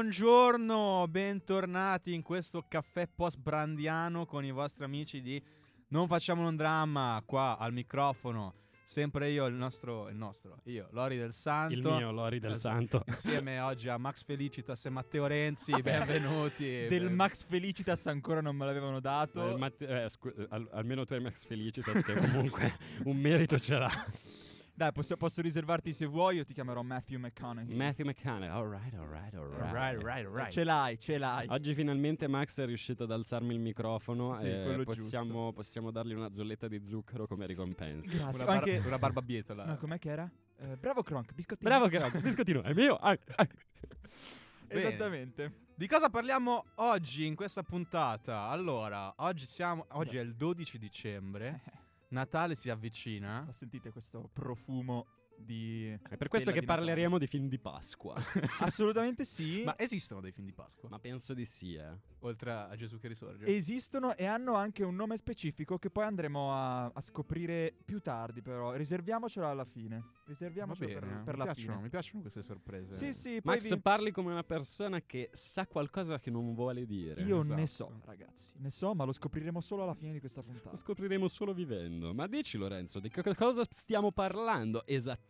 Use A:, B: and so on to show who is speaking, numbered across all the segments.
A: buongiorno, bentornati in questo caffè post-brandiano con i vostri amici di Non facciamo un dramma qua al microfono. Sempre io, il nostro, il nostro, io, Lori del Santo.
B: Il mio Lori del
A: Eh,
B: Santo.
A: Insieme oggi a Max Felicitas e Matteo Renzi, benvenuti.
C: Del Max Felicitas ancora non me l'avevano dato.
B: Eh, Matt- eh, scu- eh, al- almeno tu hai Max Felicitas che comunque un merito ce l'ha.
C: Dai, posso, posso riservarti se vuoi, io ti chiamerò Matthew McConaughey.
B: Matthew McConaughey, alright, alright, alright.
A: Right, right, right.
C: Ce l'hai, ce l'hai.
B: Oggi finalmente Max è riuscito ad alzarmi il microfono
C: Sì,
B: e
C: quello
B: possiamo, possiamo dargli una zolletta di zucchero come ricompensa.
C: Grazie.
A: Una, bar-
C: Anche...
A: una barbabietola.
C: No, com'è che era? Eh, bravo Kronk, biscottino.
B: Bravo che biscottino, è mio. Ah, ah.
C: Esattamente.
A: Di cosa parliamo oggi in questa puntata? Allora, oggi, siamo, oggi è il 12 dicembre, Natale si avvicina.
C: Ma sentite questo profumo di...
B: È per questo che parleremo di film di Pasqua.
C: Assolutamente sì.
A: Ma esistono dei film di Pasqua?
B: Ma penso di sì, eh.
A: Oltre a Gesù che risorge?
C: Esistono e hanno anche un nome specifico che poi andremo a, a scoprire più tardi, però. Riserviamocelo alla fine. Riserviamocelo
A: bene,
C: per, per
A: mi,
C: la
A: piacciono,
C: fine.
A: mi piacciono queste sorprese.
C: Sì, sì,
B: Max
C: vi-
B: parli come una persona che sa qualcosa che non vuole dire.
C: Io
A: Esatto.
C: ne so, ragazzi. Ne so, ma lo scopriremo solo alla fine di questa
B: Lo
C: puntata.
B: scopriremo solo vivendo. Ma dici Lorenzo, di che cosa stiamo parlando esattamente?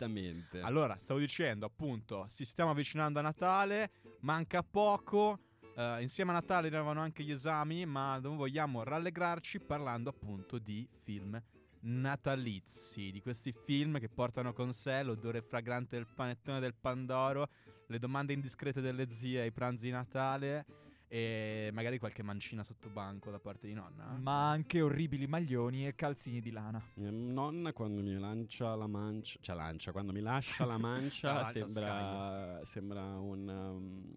A: Allora, stavo dicendo, appunto, ci stiamo avvicinando a Natale, manca poco. eh, insieme a Natale arrivano anche gli esami, ma vogliamo rallegrarci parlando appunto di film natalizi, di questi film che portano con sé l'odore fragrante del panettone del Pandoro, le domande indiscrete delle zie ai pranzi di Natale e magari qualche mancina sotto banco da parte di nonna.
C: Ma anche orribili maglioni e calzini di lana.
B: Mia nonna quando mi lancia la mancia, cioè lancia, quando mi lascia la mancia,
A: La
B: sembra, sembra un, um,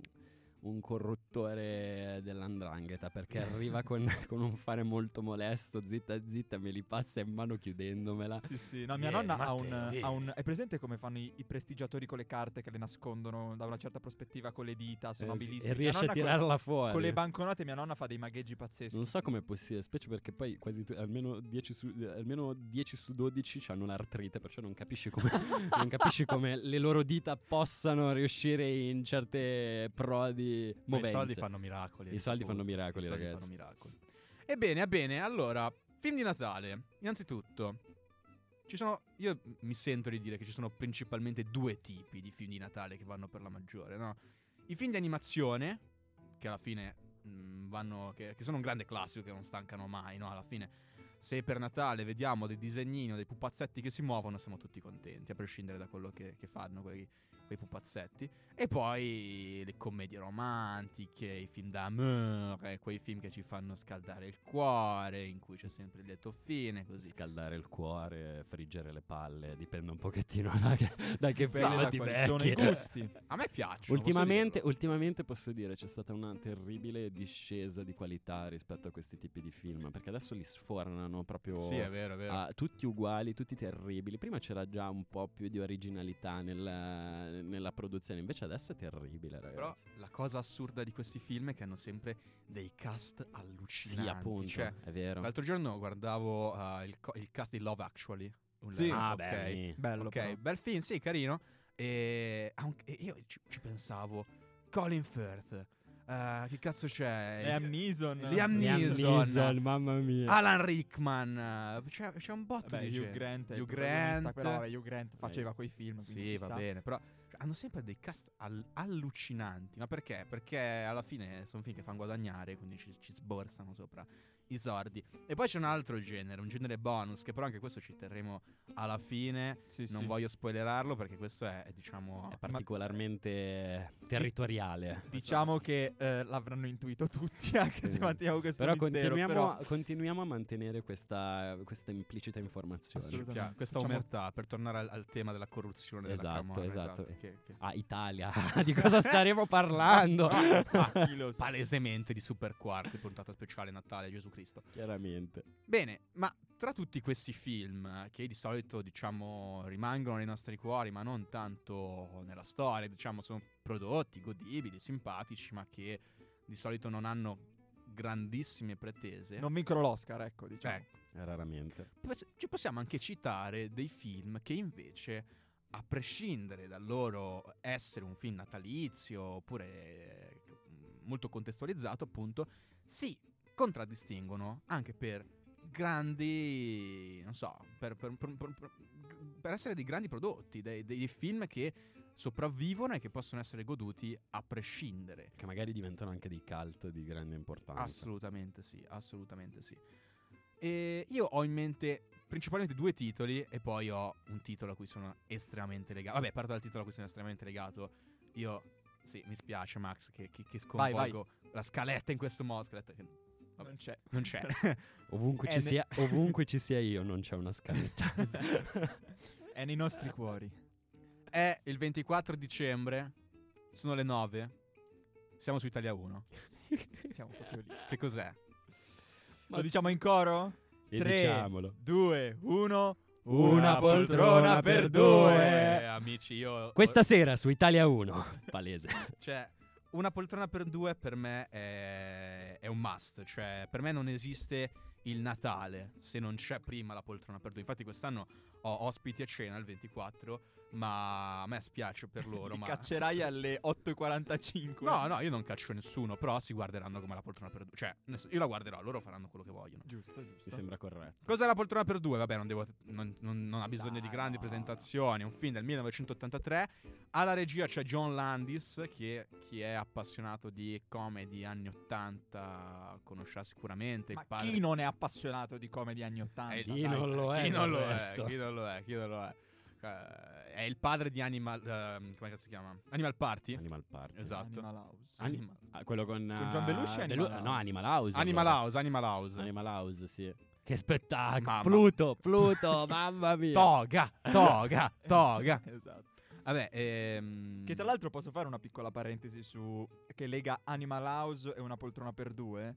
B: un corruttore dell'andrangheta perché arriva con, con un fare molto molesto, zitta zitta, me li passa in mano chiudendomela.
C: Sì, sì. No, mia
A: Vieni,
C: nonna ha un, ha un. È presente come fanno i, i prestigiatori con le carte che le nascondono da una certa prospettiva con le dita? Sono
B: Eh,
C: abilissimi.
B: e riesce a
C: nonna con-
B: tirarla fuori.
C: Con le banconote mia nonna fa dei magheggi pazzeschi.
B: Non so com'è possibile, specie perché poi quasi tu- almeno 10 su, almeno 10 su 12 hanno l'artrite, perciò non capisci come, non capisci come le loro dita possano riuscire in certe prodi Movenze.
A: I soldi fanno miracoli.
B: I soldi fanno miracoli,
A: I soldi
B: ragazzi.
A: fanno miracoli. Ebbene, ebbene, allora, film di Natale. Innanzitutto, ci sono. Io mi sento di dire che ci sono principalmente due tipi di film di Natale che vanno per la maggiore, no? I film di animazione, che alla fine mh, vanno. Che, che sono un grande classico che non stancano mai, no? Alla fine. Se per Natale vediamo dei disegnini o dei pupazzetti che si muovono, siamo tutti contenti, a prescindere da quello che, che fanno quei, quei pupazzetti. E poi le commedie romantiche, i film d'amore, quei film che ci fanno scaldare il cuore, in cui c'è sempre il lieto fine, così.
B: Scaldare il cuore, friggere le palle, dipende un pochettino da che, da che periodo
C: da quali sono i gusti.
A: A me piacciono.
B: Ultimamente,
A: posso
B: ultimamente posso dire c'è stata una terribile discesa di qualità rispetto a questi tipi di film, perché adesso li sfornano proprio.
A: Sì, è vero, è vero.
B: Ah, tutti uguali, tutti terribili. Prima c'era già un po' più di originalità nel- nella produzione, invece adesso è terribile,
A: Però
B: ragazzi.
A: la cosa assurda di questi film è che hanno sempre dei cast allucinanti.
B: Sì, appunto,
A: Cioè,
B: è vero.
A: l'altro giorno guardavo uh, il, co- il cast di Love Actually. Un-
C: Sì.
B: Ah,
A: ok.
B: beh,
C: Bello,
A: Ok,
C: però.
A: bel film, sì, carino. E, un- e io ci, ci pensavo, Colin Firth, eh, che cazzo c'è?
C: Liam Neeson.
A: Liam Neeson.
B: Mamma mia.
A: Alan Rickman, c'è, c'è un botto
C: Vabbè,
A: di
C: Hugh
A: gente.
C: Grant.
A: Hugh Grant.
C: Però, vabbè, Hugh Grant faceva quei film.
A: Sì, va
C: sta.
A: bene, però hanno sempre dei cast al- allucinanti. Ma perché? Perché alla fine sono film che fanno guadagnare, quindi ci, ci sborsano sopra i sordi. E poi c'è un altro genere, un genere bonus, che però anche questo ci terremo alla fine.
C: Sì,
A: Non
C: sì.
A: voglio spoilerarlo perché questo è, è, diciamo...
B: È particolarmente territoriale.
C: Diciamo che eh, l'avranno intuito tutti, anche se
B: Esatto.
C: mantiamo questo
B: Però
C: mistero.
B: continuiamo,
C: però-
B: continuiamo a mantenere questa, questa implicita informazione.
C: Assolutamente.
A: Questa
C: Facciamo-
A: omertà per tornare al, al tema della corruzione della
B: Esatto,
A: Camorra,
B: esatto.
A: che- che-
B: Ah, Italia, di cosa staremo parlando?
A: Ah,
C: Chi lo sa.
A: palesemente di Super Quark, puntata speciale Natale Gesù Cristo.
B: Chiaramente.
A: Bene, ma tra tutti questi film eh, che di solito diciamo rimangono nei nostri cuori, ma non tanto nella storia, diciamo sono prodotti godibili, simpatici, ma che di solito non hanno grandissime pretese.
C: Non vincono l'Oscar, ecco, diciamo.
A: Ecco,
B: Raramente.
A: pos- ci possiamo anche citare dei film che invece a prescindere dal loro essere un film natalizio oppure eh, molto contestualizzato, appunto, si contraddistinguono anche per grandi, non so, per, per- per- per- essere dei grandi prodotti, dei, dei film che sopravvivono e che possono essere goduti a prescindere.
B: Che magari diventano anche dei cult di grande importanza.
A: Assolutamente sì, assolutamente sì. E io ho in mente principalmente due titoli e poi ho un titolo a cui sono estremamente legato. Vabbè, parto dal titolo a cui sono estremamente legato. Io, sì, mi spiace Max che, che, che
C: Vai, vai.
A: sconvolgo la scaletta in questo modo. Scaletta che vabbè,
C: Non c'è.
A: non c'è.
B: Ovunque, ci
C: ne-
B: sia, ovunque ci sia io non c'è una scaletta.
C: È nei nostri cuori.
A: È il 24 dicembre, sono le 9. Siamo su Italia 1.
C: Siamo proprio lì.
A: Che cos'è?
C: Lo diciamo in coro?
B: E
C: 3,
B: diciamolo.
C: 2, 1.
B: Una poltrona per due.
A: Eh, amici, io
B: Questa sera su Italia 1. Palese.
A: Cioè, una poltrona per due per me è, è un must. Cioè, per me non esiste il Natale se non c'è prima la poltrona per due. Infatti, quest'anno ho ospiti a cena il 24, ma a me spiace per loro. Ma...
C: caccerai alle 8.45.
A: No, no, io non caccio nessuno, però si guarderanno come la poltrona per due. Cioè, io la guarderò, loro faranno quello che vogliono.
C: Giusto,
B: Mi
C: giusto.
B: sembra corretto.
A: Cos'è la poltrona per due? Vabbè, non, devo, non, non- non ha bisogno
C: Dai,
A: di grandi
C: no.
A: presentazioni. Un film del 1983. Alla regia c'è John Landis, che chi è appassionato di comedy anni 80 conoscerà sicuramente.
C: Ma
A: il padre...
C: chi non è appassionato di comedy anni 80?
A: Eh,
B: Chi
C: dai.
B: non lo è,
A: Chi non lo è? Chi non lo è? Chi non lo è? Eh, è il padre di Animal... ehm, come cazzo si chiama? Animal Party?
B: Animal Party.
A: Esatto.
C: Animal House.
B: Ani- ah, quello con,
C: Con John
B: eh,
C: Belushi
B: Belu-
C: Animal
B: No,
C: House?
B: Animal House.
A: Animal
B: allora.
A: House, Animal House.
B: Animal House, sì. Che spettacolo.
A: Mamma.
B: Pluto, Pluto, mamma mia.
A: Toga, toga, toga.
C: esatto.
A: Vabbè, ehm...
C: Che tra l'altro posso fare una piccola parentesi su che lega Animal House e una poltrona per due,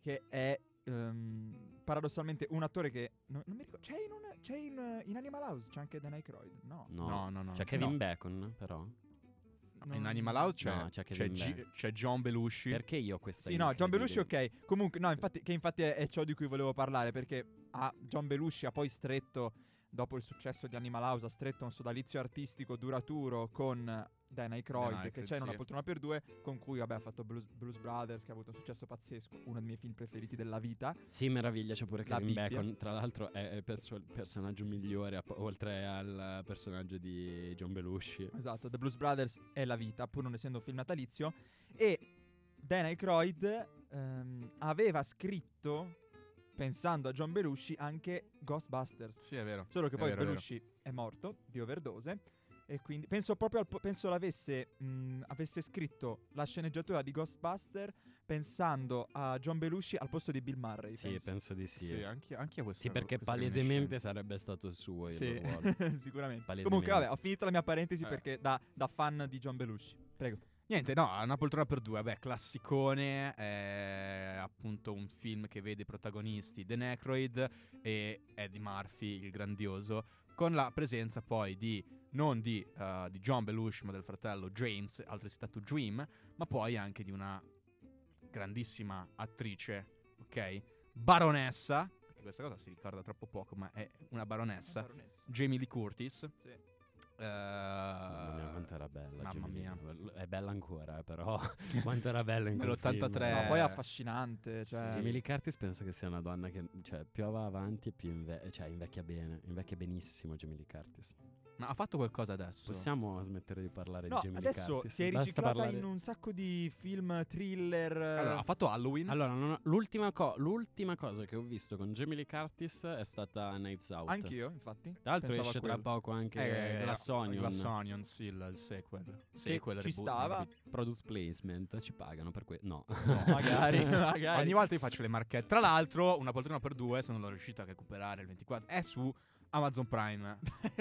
C: che è ehm, paradossalmente un attore che non, non mi ricordo, c'è, in, un- c'è in, in Animal House, c'è anche Dan Aykroyd, no?
B: No,
A: No, no, no.
B: C'è Kevin
C: No.
B: Bacon, però.
A: In
C: Non-
A: Animal House c'è,
B: No, c'è
A: c'è,
B: Bacon.
A: c'è John Belushi.
B: Perché io ho questa
C: Sì, no, John Belushi ok. Comunque, no, infatti, che infatti è, è ciò di cui volevo parlare, perché ah, John Belushi ha poi stretto, dopo il successo di Animal House, ha stretto un sodalizio artistico duraturo con Dan Aykroyd,
A: Aykroyd,
C: che c'è in una poltrona per due, con cui vabbè, ha fatto Blues, Blues Brothers, che ha avuto un successo pazzesco, uno dei miei film preferiti della vita.
B: Sì, meraviglia, c'è pure
C: La
B: Kevin
C: Bibbia.
B: Bacon. Tra l'altro è è il perso- personaggio migliore, app- oltre al personaggio di John Belushi.
C: Esatto, The Blues Brothers è la vita, pur non essendo un film natalizio. E Dan Aykroyd ehm, aveva scritto, pensando a John Belushi, anche Ghostbusters.
A: Sì, è vero.
C: Solo che
A: È
C: poi
A: vero, è vero.
C: Belushi è morto di overdose. E quindi penso proprio al penso l'avesse mh, avesse scritto la sceneggiatura di Ghostbuster pensando a John Belushi al posto di Bill Murray.
B: Sì,
C: penso.
B: penso di sì.
A: Sì, anche, anche a questo.
B: Sì, perché palesemente sarebbe stato il suo il
C: Sì,
B: ruolo.
C: sicuramente. Comunque, vabbè, ho finito la mia parentesi
A: Eh.
C: perché da, da fan di John Belushi. Prego.
A: Niente, no, una poltrona per due, vabbè, classicone, è appunto un film che vede protagonisti Dan Aykroyd e Eddie Murphy, il grandioso, con la presenza poi di, non di, eh, di John Belushi, ma del fratello James, altresì citato Dream, ma poi anche di una grandissima attrice, ok? Baronessa, questa cosa si ricorda troppo poco, ma è una baronessa, Jamie Lee Curtis.
C: Sì.
A: Eh,
B: Mamma mia, quanto era bella.
A: mamma
B: Jamie
A: mia.
B: Lee. È bella ancora, eh, però quanto era bella in quel
A: Nell'83.
B: film.
C: No,
A: Eh,
C: poi è affascinante. Cioè,
B: Jamie Lee Curtis penso che sia una donna che cioè, più va avanti e più inve- cioè, invecchia bene, invecchia benissimo Jamie Lee Curtis.
A: Ma ha fatto qualcosa adesso?
B: Possiamo smettere di parlare
C: No,
B: di Jamie Lee
C: adesso
B: Curtis?
C: si è riciclata
B: parlare-
C: in un sacco di film thriller. eh,
A: Allora, ha fatto Halloween.
B: Allora, ho- l'ultima, co- l'ultima cosa che ho visto con Jamie Lee Curtis è stata Knives Out.
C: Anch'io, infatti.
B: Tra l'altro esce tra poco anche
A: Eh,
B: Glass Onion.
A: Glass Onion, sì, il, il sequel. Sequel,
C: ci
A: reboot,
C: stava.
B: Product placement, ci pagano per questo? No.
C: No, magari, magari.
A: Ogni volta io faccio le marchette. Tra l'altro, una poltrona per due, se non l'ho riuscita a recuperare il 24, è su Amazon Prime.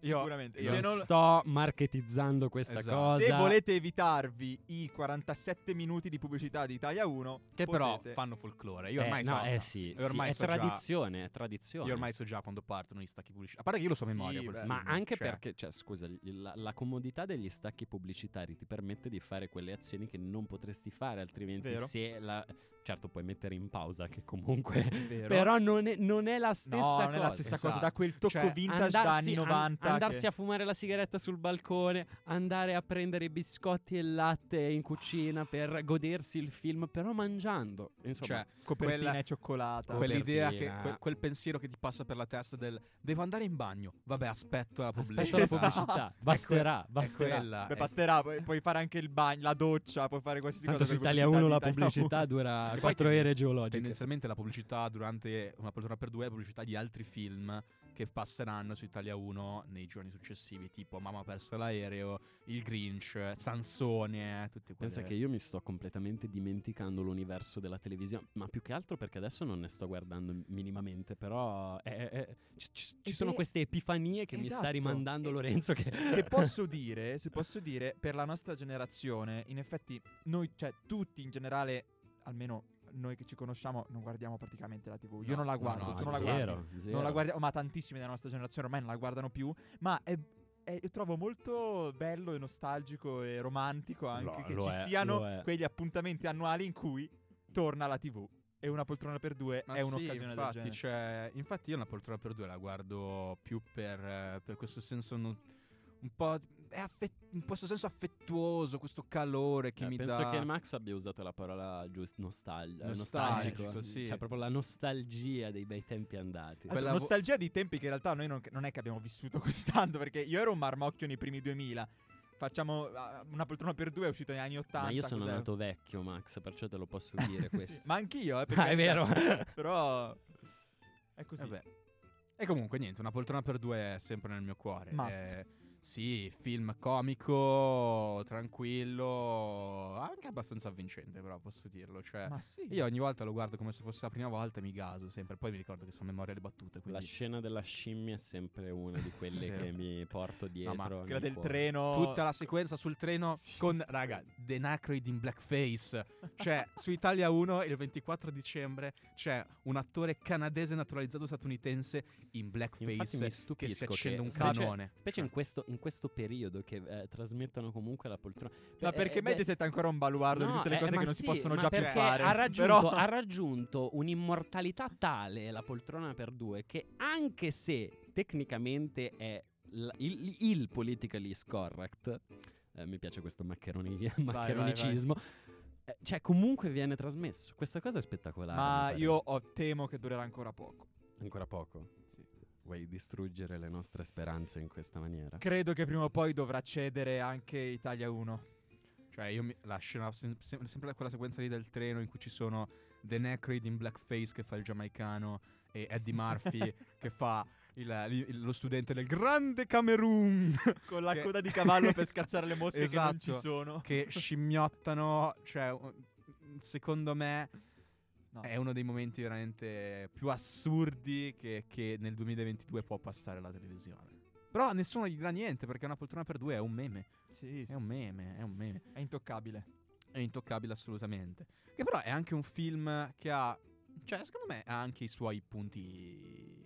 A: Io-
C: Sicuramente.
A: io
C: se,
B: non sto marketizzando questa
A: Esatto.
B: cosa.
C: se volete evitarvi i 47 minuti di pubblicità di Italia 1,
A: Che però
C: potete.
A: fanno folklore. Io
B: Eh,
A: ormai
B: no,
A: so.
B: eh sì,
A: io ormai
B: sì,
A: so
B: è
A: già-
B: tradizione, è tradizione.
A: Io ormai so già quando partono gli stacchi pubblicitari. A parte che io lo so a
C: Sì,
A: memoria. film,
B: Ma anche
A: cioè,
B: perché, cioè, scusa, la, la comodità degli stacchi pubblicitari ti permette di fare quelle azioni che non potresti fare altrimenti
C: Vero.
B: se la- certo puoi mettere in pausa che comunque
C: Vero?
B: però non è, non è la stessa
C: no,
B: cosa
C: non è la stessa cosa.
A: esatto.
C: Da quel tocco
A: Cioè,
C: vintage da anni
B: an-
C: 90.
B: andarsi
C: che-
B: a fumare la sigaretta sul balcone, andare a prendere i biscotti e il latte in cucina per godersi il film, però mangiando. Insomma,
A: Cioè,
C: copertina
A: quella-
C: e cioccolata.
A: quell'idea, che, quel, quel pensiero che ti passa per la testa del devo andare in bagno. Vabbè, aspetto la pubblicità.
B: aspetta la
C: Esatto.
B: pubblicità,
A: È
B: basterà,
A: è
B: basterà.
A: quella,
C: Beh,
A: è-
C: basterà, pu- puoi fare anche il bagno, la doccia, puoi fare qualsiasi
B: Tanto
C: cosa.
B: su
C: con
B: Italia
C: pubblicità
B: 1 la pubblicità
C: 1.
B: dura 4
A: ten-
B: ere geologiche.
A: Tendenzialmente la pubblicità durante una poltrona per due è pubblicità di altri film che passeranno su Italia 1 nei giorni successivi, tipo Mamma ha perso l'aereo, Il Grinch, Sansone, tutte quelle.
B: Pensa che io mi sto completamente dimenticando l'universo della televisione, ma più che altro perché adesso non ne sto guardando minimamente, però è- è- ci, ci- ci sono queste epifanie che mi sta
C: Esatto.
B: rimandando
C: E-
B: Lorenzo che...
C: se posso dire, se posso dire, per la nostra generazione, in effetti noi, cioè tutti in generale, almeno noi che ci conosciamo, non guardiamo praticamente la TV. Io
A: No,
C: non la
A: no,
C: guardo,
A: no,
C: tu non la guardi.
B: zero, zero.
C: Non la guardiamo, ma tantissimi della nostra generazione ormai non la guardano più. Ma è, io trovo molto bello e nostalgico e romantico anche
B: Lo-
C: che
B: lo
C: ci
B: è,
C: siano quegli appuntamenti annuali in cui torna la TV. E una poltrona per due
A: Ma
C: è
A: sì,
C: un'occasione del
A: infatti,
C: genere.
A: cioè, infatti io una poltrona per due la guardo più per, per questo senso non- un po' è affet- in questo senso affettuoso, questo calore che
B: Eh,
A: mi
B: penso
A: dà
B: che Max abbia usato la parola giusta, nostalgia,
A: Nostalgico,
B: nostalgico,
A: sì.
B: cioè proprio la nostalgia dei bei tempi andati.
A: Quella vo-
C: nostalgia di tempi che in realtà noi non, non è che abbiamo vissuto così tanto, perché io ero un marmocchio nei primi 2000. Facciamo ah, una poltrona per due, è uscito negli anni 80.
B: Ma io sono
C: cos'è?
B: nato vecchio, Max, perciò te lo posso dire
C: Sì,
B: questo.
C: ma anch'io, eh, per
B: Ah, è vero.
C: Però è così.
A: Vabbè. E comunque niente, una poltrona per due è sempre nel mio cuore.
C: Must.
A: Eh, sì, film comico, tranquillo, anche abbastanza avvincente però posso dirlo. Cioè,
C: Ma sì.
A: io ogni volta lo guardo come se fosse la prima volta e mi gaso sempre. Poi mi ricordo che sono memoria le battute.
B: La
A: Quindi
B: scena della scimmia è sempre una di quelle
A: Sì.
B: che mi porto dietro.
A: ma
B: nel
C: Quella del
B: cuore.
C: treno.
A: tutta la sequenza sul treno
C: Sì,
A: con,
C: sì.
A: raga, The Nacroid in blackface. Cioè, su Italia 1 il 24 dicembre c'è un attore canadese naturalizzato statunitense in
B: Infatti
A: blackface
B: mi
A: che si accende
B: che
A: un
B: specie-
A: canone.
B: Specie in, questo, in questo periodo che eh, trasmettono comunque la poltrona.
C: Ma perché
B: eh,
C: Mediaset è ancora un baluardo di
B: no,
C: tutte le
B: eh,
C: cose
B: ma
C: che non si
B: sì,
C: possono
B: ma
C: già più fare.
B: Ha raggiunto,
C: Però-
B: ha raggiunto un'immortalità tale la poltrona per due che anche se tecnicamente è l- il, il politically correct, eh, mi piace questo maccheroni- maccheronicismo, eh, cioè comunque viene trasmesso. Questa cosa è spettacolare.
C: Ma io ho- temo che durerà ancora poco.
B: Ancora poco? Vuoi distruggere le nostre speranze in questa maniera?
C: Credo che prima o poi dovrà cedere anche Italia 1.
A: Cioè, io mi, la scena, sem- sem- sempre quella sequenza lì del treno in cui ci sono The Necroid in blackface che fa il giamaicano e Eddie Murphy che fa il- il- lo studente del grande Camerun
C: Con la
A: Che-
C: coda di cavallo per scacciare le mosche che non ci
A: Esatto.
C: sono.
A: che scimmiottano. Cioè, secondo me
C: No.
A: è uno dei momenti veramente più assurdi che, che nel 2022 può passare la televisione. Però nessuno gli dirà niente perché una poltrona per due è un meme.
C: Sì, sì,
A: È un
C: sì.
A: meme, è un meme.
C: È intoccabile.
A: È intoccabile assolutamente. Che però è anche un film che ha. Cioè, secondo me ha anche i suoi punti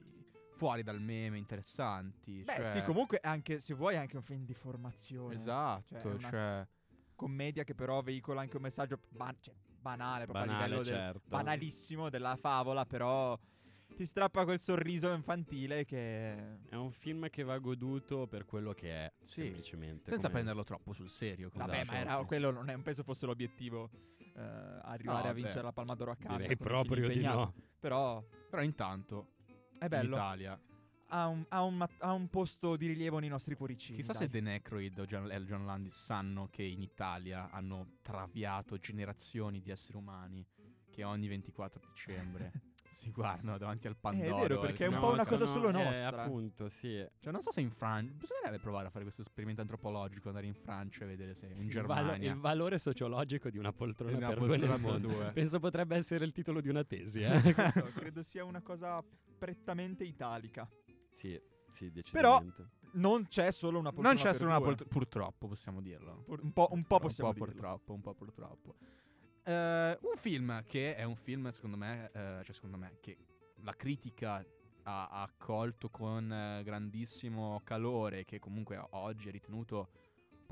A: fuori dal meme interessanti.
C: Beh,
A: cioè-
C: sì, comunque anche se vuoi è anche un film di formazione.
A: Esatto,
C: Cioè,
A: cioè.
C: commedia che però veicola anche un messaggio ban- cioè, banale, proprio a
B: Banale,
C: livello del-
B: certo.
C: banalissimo della favola, però ti strappa quel sorriso infantile che
B: È un film che va goduto per quello che è,
A: Sì,
B: semplicemente.
A: Senza
B: come-
A: prenderlo troppo sul serio.
C: Vabbè,
A: esatto.
C: ma era, quello non, è, penso fosse l'obiettivo eh, arrivare
A: No,
C: a vincere
A: beh.
C: la Palma d'Oro a Cannes.
B: Direi proprio di no.
C: Però
A: Però intanto,
C: è bello.
A: Italia.
C: Ha un, ha un ha un posto di rilievo nei nostri cuoricini.
A: Chissà
C: dai.
A: se The Necroid o John, John Landis sanno che in Italia hanno traviato generazioni di esseri umani che ogni 24 dicembre si guardano davanti al Pandoro.
C: vero, perché è un
A: No,
C: po' una
A: sono-
C: cosa solo
B: eh,
C: nostra.
B: appunto, sì.
A: Cioè, non so se in Francia. Bisognerebbe provare a fare questo esperimento antropologico, andare in Francia e vedere se in
B: Il, valo-
A: Germania.
B: il valore sociologico di una poltrona
A: Una
B: per
A: poltrona
B: due
A: per due.
B: Penso potrebbe essere il titolo di una tesi, eh?
C: So, credo sia una cosa prettamente italica.
B: Sì, sì,
C: Però-
B: decisamente.
C: Non c'è solo una poltrona
A: non c'è solo una poltrona. Purtroppo, possiamo dirlo.
C: Pur- un po', un po' possiamo
A: un po'
C: dirlo.
A: purtroppo, un po' purtroppo. Eh, un film che è un film, secondo me, eh, cioè secondo me, che la critica ha, ha accolto con eh, grandissimo calore, che comunque oggi è ritenuto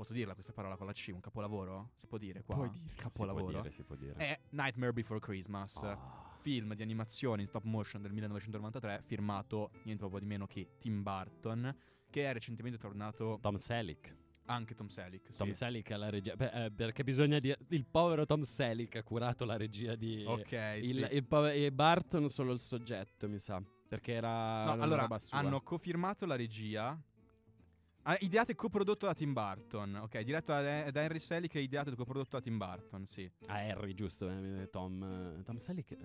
A: posso dirla questa parola con la C, un capolavoro? Si può dire qua?
C: Puoi dire.
B: Si può
A: Capolavoro.
B: dire, si può dire.
A: È Nightmare Before Christmas.
B: Ah.
A: Film di animazione in stop motion del 1993 firmato niente proprio di meno che Tim Burton che è recentemente tornato
B: Tom Selleck.
A: anche Tom Selleck
B: Tom
A: sì.
B: Selleck alla regia. beh, eh, perché bisogna dire. Il povero Tom Selleck ha curato la regia di.
A: ok
B: il,
A: sì.
B: il pove- e Barton solo il soggetto, mi sa. Perché era.
A: No, allora hanno cofirmato la regia ah, ideato e coprodotto da Tim Burton ok diretto da, da Henry Selick e ideato e coprodotto da Tim Burton sì
B: Ah, Harry, giusto. eh, Tom. eh, Tom Selleck.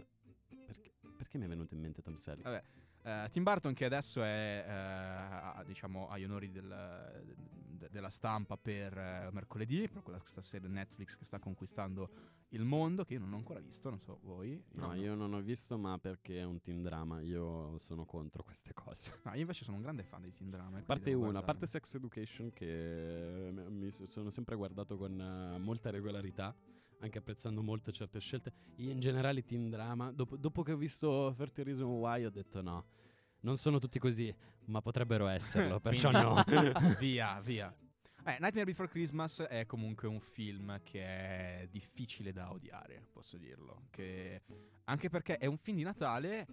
B: Perché, mi è venuto in mente Tom Selleck?
A: Vabbè, eh, Tim Burton che adesso è eh, a- diciamo agli onori del- de- della stampa per eh, mercoledì, per quella- questa serie Netflix che sta conquistando il mondo, che io non ho ancora visto, non so voi.
B: No, io non ho visto, ma perché è un teen drama. Io sono contro queste cose.
A: No, io invece sono un grande fan dei teen drama.
B: A parte una, a parte Sex Education, che mi sono sempre guardato con molta regolarità. Anche apprezzando molto certe scelte. Io in generale, teen drama. Dopo, dopo che ho visto 30 Reason Why, ho detto no. Non sono tutti così, ma potrebbero esserlo. perciò no.
A: via, via. Eh, Nightmare Before Christmas è comunque un film che è difficile da odiare, posso dirlo. Che... Anche perché è un film di Natale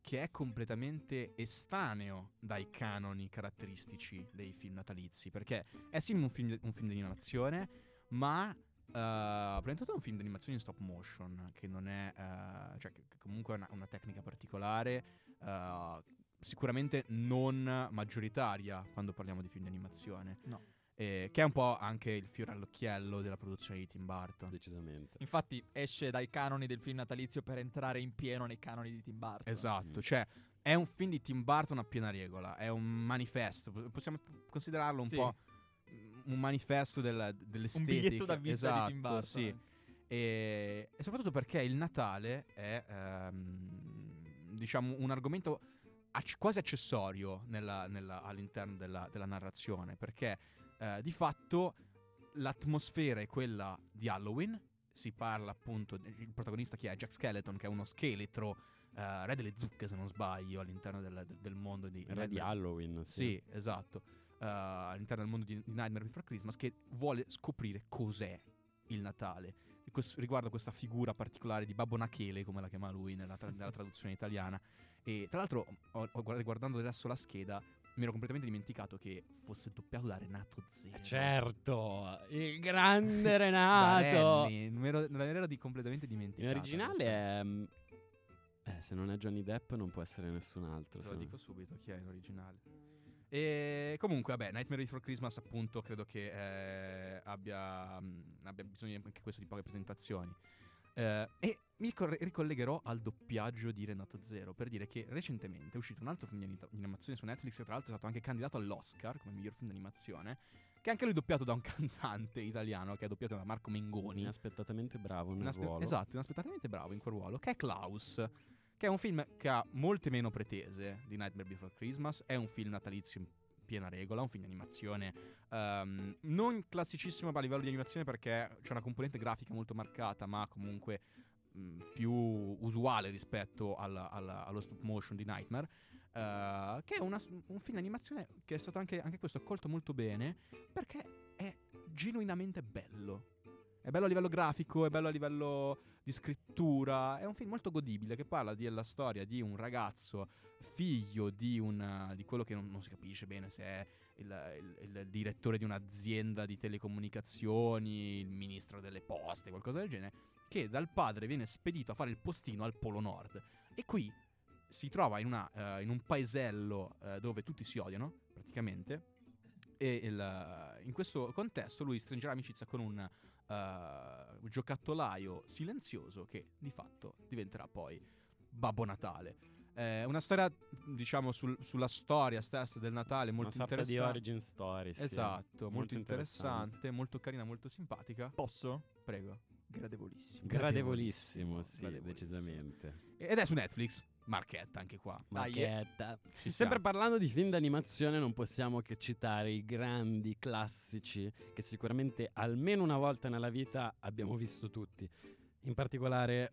A: che è completamente estraneo dai canoni caratteristici dei film natalizi. Perché è sì un film, un film di animazione, ma eh, prima di tutto è un film di animazione in stop motion, che non è... eh, cioè che comunque è una, una tecnica particolare. eh, sicuramente non maggioritaria quando parliamo di film di animazione.
C: No.
A: Eh, che è un po' anche il fiore all'occhiello della produzione di Tim Burton.
B: Decisamente.
C: Infatti esce dai canoni del film natalizio per entrare in pieno nei canoni di Tim Burton.
A: Esatto,
B: Mm.
A: cioè è un film di Tim Burton a piena regola, è un manifesto, possiamo considerarlo un
C: Sì.
A: po' un manifesto del,
C: Un
A: dell'estetica.
C: biglietto da visita
A: esatto,
C: di Tim Burton.
A: Sì. E, e soprattutto perché il Natale è, ehm, diciamo, un argomento ac- quasi accessorio nella- nella- all'interno della, della narrazione, perché eh, di fatto l'atmosfera è quella di Halloween, si parla appunto, il protagonista che è Jack Skeleton, che è uno scheletro, eh, re delle zucche se non sbaglio, all'interno del, del- del mondo di...
B: Era di Halloween. Sì.
A: Sì, esatto. Eh, all'interno del mondo di, di Nightmare Before Christmas che vuole scoprire cos'è il Natale. E quest- riguardo questa figura particolare di Babbo Nachele, come la chiama lui nella, tra- nella traduzione italiana. E tra l'altro, ho- ho guarda- guardando adesso la scheda, mi ero completamente dimenticato che fosse doppiato da Renato Zero.
B: Eh, Certo, il grande Renato.
A: Lenny, me ero, me l'ero di completamente dimenticato.
B: originale è... mm, Eh, se non è Johnny Depp non può essere nessun altro.
A: Te lo
B: se no.
A: dico subito chi è in originale. E comunque, vabbè, Nightmare Before Christmas, appunto, credo che eh, abbia, mh, abbia bisogno anche questo di poche presentazioni. Eh, e mi corre- ricollegherò al doppiaggio di Renato Zero per dire che recentemente è uscito un altro film di animazione su Netflix, che tra l'altro è stato anche candidato all'Oscar come miglior film di animazione, che è anche lui doppiato da un cantante italiano che è doppiato da Marco Mengoni.
B: Inaspettatamente bravo nel
A: Inaspe-
B: ruolo.
A: Esatto, inaspettatamente bravo in quel ruolo, che è Klaus, che è un film che ha molte meno pretese di Nightmare Before Christmas, è un film natalizio in piena regola, un film di animazione ehm, non classicissimo a livello di animazione perché c'è una componente grafica molto marcata, ma comunque mh, più usuale rispetto alla- alla- allo stop motion di Nightmare. eh, che è una- un film di animazione che è stato anche, anche questo accolto molto bene perché è genuinamente bello. È bello a livello grafico, è bello a livello di scrittura. È un film molto godibile che parla della storia di un ragazzo figlio di, un, di quello che non, non si capisce bene se è il, il- il direttore di un'azienda di telecomunicazioni, il ministro delle poste, qualcosa del genere, che dal padre viene spedito a fare il postino al Polo Nord. E qui si trova in, una, eh, in un paesello eh, dove tutti si odiano, praticamente. E il- in questo contesto lui stringerà amicizia con un eh, giocattolaio silenzioso che di fatto diventerà poi Babbo Natale. Eh, una storia, diciamo, sul- sulla storia stessa del Natale
B: Una
A: molto
B: di
A: interessante.
B: origin story. sì.
A: Esatto, molto,
B: interessante.
A: interessante, molto carina, molto simpatica.
C: Posso?
A: Prego.
C: Gradevolissimo.
B: Gradevolissimo, sì,
A: Gradevolissimo.
B: decisamente.
A: Ed è su Netflix. Marchetta anche qua.
C: Eh.
B: Marchetta. Sempre parlando di film d'animazione, non possiamo che citare i grandi classici che sicuramente almeno una volta nella vita abbiamo visto tutti. In particolare,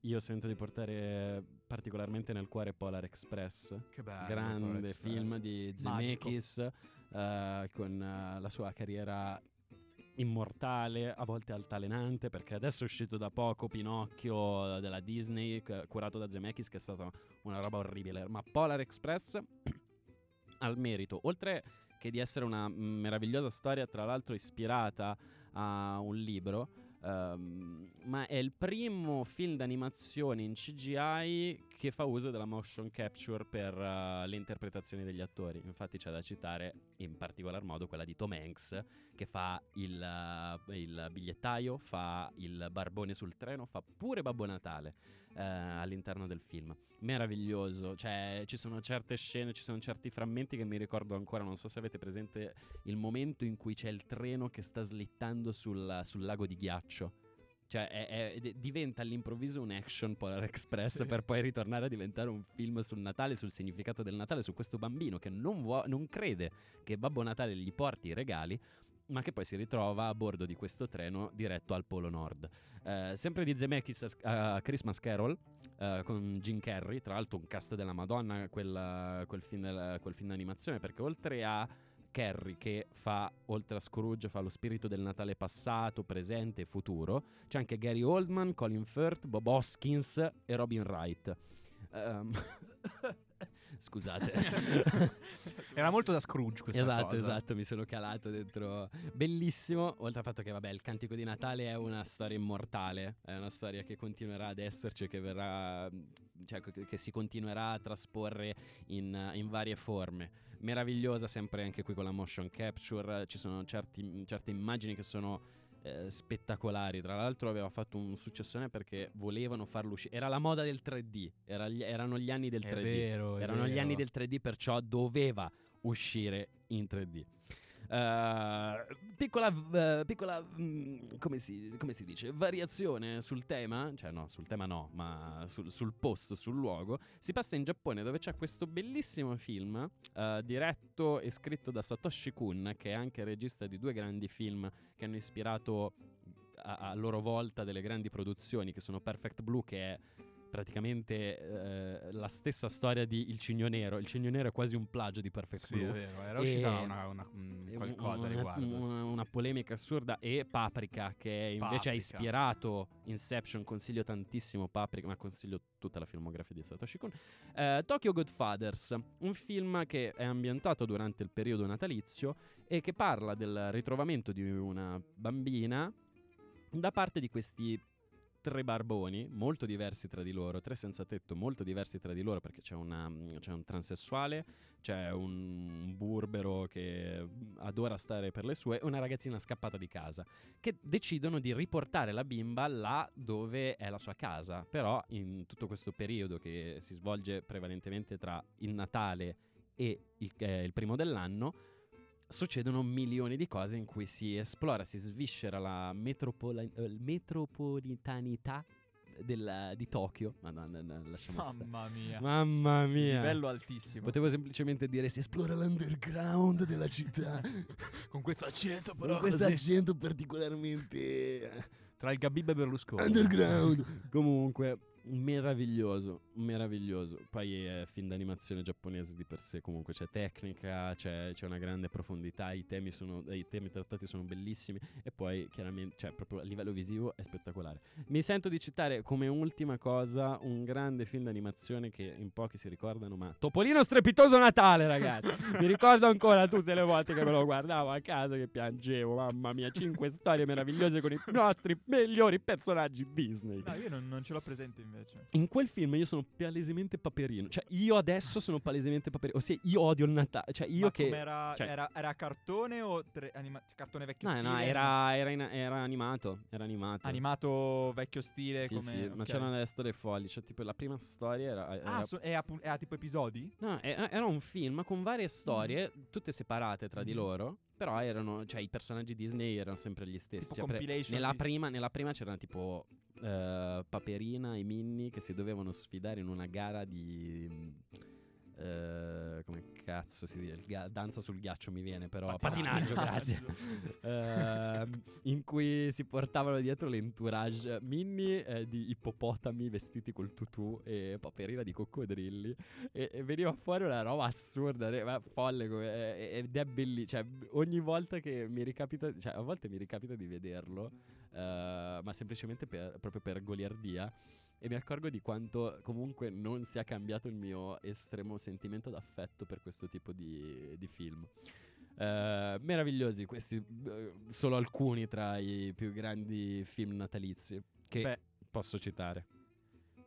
B: io sento di portare particolarmente nel cuore Polar Express.
A: Che bello.
B: grande
A: Express.
B: film di. Zemeckis eh, con eh, la sua carriera immortale, a volte altalenante, perché adesso è uscito da poco Pinocchio della Disney, curato da Zemeckis, che è stata una roba orribile. Ma Polar Express ha il merito, oltre che di essere una meravigliosa storia, tra l'altro ispirata a un libro, ehm, ma è il primo film d'animazione in CGI che fa uso della motion capture per eh, le interpretazioni degli attori. Infatti c'è da citare in particolar modo quella di Tom Hanks che fa il, eh, il bigliettaio, fa il barbone sul treno, fa pure Babbo Natale eh, all'interno del film. Meraviglioso, cioè ci sono certe scene, ci sono certi frammenti che mi ricordo ancora, non so se avete presente il momento in cui c'è il treno che sta slittando sul, sul lago di ghiaccio. Cioè è- è- diventa all'improvviso un action Polar Express
C: Sì.
B: per poi ritornare a diventare un film sul Natale, sul significato del Natale, su questo bambino che non, vuo- non crede che Babbo Natale gli porti i regali, ma che poi si ritrova a bordo di questo treno diretto al Polo Nord. Eh, sempre di Zemeckis a Christmas Carol eh, con Jim Carrey, tra l'altro un cast della Madonna quel, quel, film, quel film d'animazione, perché oltre a Carrey che fa, oltre a Scrooge, fa lo spirito del Natale passato, presente e futuro, c'è anche Gary Oldman, Colin Firth, Bob Hoskins e Robin Wright. Ehm, Scusate.
A: Era molto da Scrooge questa
B: esatto,
A: cosa.
B: esatto, mi sono calato dentro. Bellissimo, oltre al fatto che vabbè, il cantico di Natale è una storia immortale, è una storia che continuerà ad esserci, che verrà cioè che si continuerà a trasporre in, in varie forme. Meravigliosa sempre anche qui con la motion capture, ci sono certi- certe immagini che sono eh, spettacolari. Tra l'altro aveva fatto un successone perché volevano farlo uscire. Era la moda del 3D, era gli- erano gli anni del
A: È
B: 3D.
A: vero,
B: Erano gli
A: vero.
B: anni del 3D, perciò doveva uscire in 3D. Eh, piccola, eh, piccola mm, come, si, come si dice, variazione sul tema, cioè no, sul tema no, ma sul, sul posto, sul luogo. Si passa in Giappone dove c'è questo bellissimo film eh, diretto e scritto da Satoshi Kun, che è anche regista di due grandi film che hanno ispirato a, a loro volta delle grandi produzioni, che sono Perfect Blue, che è praticamente eh, la stessa storia di Il Cigno Nero. Il Cigno Nero è quasi un plagio di Perfect
A: Sì,
B: Blue.
A: è vero, era uscita una, una- un-
B: E
A: qualcosa
B: una,
A: riguardo.
B: una polemica assurda e Paprika che invece
A: Paprika.
B: ha ispirato Inception consiglio tantissimo Paprika ma consiglio tutta la filmografia di Satoshi Kon Eh, Tokyo Godfathers un film che è ambientato durante il periodo natalizio e che parla del ritrovamento di una bambina da parte di questi tre barboni molto diversi tra di loro, tre senza tetto molto diversi tra di loro perché c'è, una, c'è un transessuale, c'è un burbero che adora stare per le sue e una ragazzina scappata di casa che decidono di riportare la bimba là dove è la sua casa, però in tutto questo periodo che si svolge prevalentemente tra il Natale e il, eh, il primo dell'anno succedono milioni di cose in cui si esplora, si sviscera la metropola- eh, metropolitanità del- di Tokyo. Madonna, no, lasciamo stare.
C: Mamma mia.
B: Mamma mia.
C: Livello altissimo.
B: Potevo semplicemente dire si esplora l'underground della città
A: Con questo accento
B: con
A: però
B: questo
A: così.
B: accento particolarmente
A: Tra il Gabib e Berlusconi.
B: underground. Comunque, meraviglioso, meraviglioso. Poi è film d'animazione giapponese di per sé, comunque c'è tecnica, c'è, c'è una grande profondità, i temi, sono, i temi trattati sono bellissimi e poi chiaramente, cioè proprio a livello visivo è spettacolare. Mi sento di citare come ultima cosa un grande film d'animazione che in pochi si ricordano, ma Topolino strepitoso Natale, ragazzi. Mi ricordo ancora tutte le volte che me lo guardavo a casa che piangevo, mamma mia, cinque storie meravigliose con i nostri migliori personaggi Disney.
C: No, io non, non ce l'ho presente invece.
B: In quel film io sono palesemente paperino. Cioè, io adesso sono palesemente paperino. Ossia, io odio il Natale. Cioè, io
C: Ma
B: che.
C: com'era-
B: cioè-
C: era, era cartone o tre- anima- cartone vecchio
B: No,
C: stile?
B: no, era, era, in- era animato. Era animato.
C: Animato vecchio stile
B: Sì,
C: come...
B: sì, ma
C: ok.
B: c'erano delle storie folli. Cioè, tipo, la prima storia era. era-
C: Ah, so- è, a, pu- è a tipo episodi?
B: No, era un film con varie storie, tutte separate tra di
C: Mhm.
B: loro. Però erano. Cioè, i personaggi Disney erano sempre gli stessi.
C: Tipo
B: Cioè, pre-
C: compilation
B: nella, prima, nella prima c'erano tipo. Eh, Paperina e Minnie che si dovevano sfidare in una gara di. Eh, come cazzo si dice? Ga- danza sul ghiaccio mi viene, però.
A: Patinaggio.
B: Patinaggio, grazie. Ehm, in cui si portavano dietro l'entourage Minnie eh, di ippopotami vestiti col tutù e Paperina di coccodrilli. E, e veniva fuori una roba assurda, re- ma folle. come- eh, ed è bellissimo. Cioè, ogni volta che mi ricapita, cioè, a volte mi ricapita di vederlo, eh, ma semplicemente per- proprio per goliardia. E mi accorgo di quanto comunque non sia cambiato il mio estremo sentimento d'affetto per questo tipo di, di film. Eh, meravigliosi, questi eh, solo alcuni tra i più grandi film natalizi che
C: Beh,
B: posso citare.